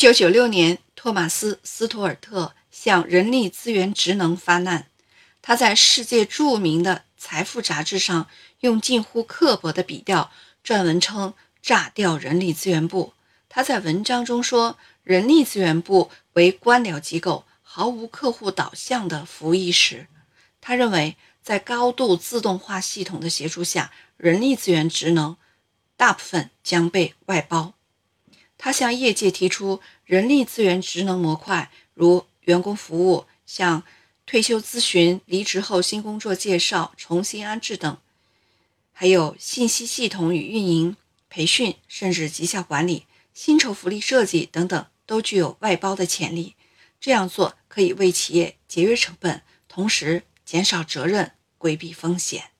九九六年，托马斯·斯图尔特向人力资源职能发难。他在世界著名的《财富》杂志上用近乎刻薄的笔调撰文称：“炸掉人力资源部。”他在文章中说：“人力资源部为官僚机构，毫无客户导向的服务意识。”他认为，在高度自动化系统的协助下，人力资源职能大部分将被外包。他向业界提出人力资源职能模块，如员工服务、像退休咨询、离职后新工作介绍、重新安置等，还有信息系统与运营、培训，甚至绩效管理、薪酬福利设计等等，都具有外包的潜力。这样做可以为企业节约成本，同时减少责任，规避风险。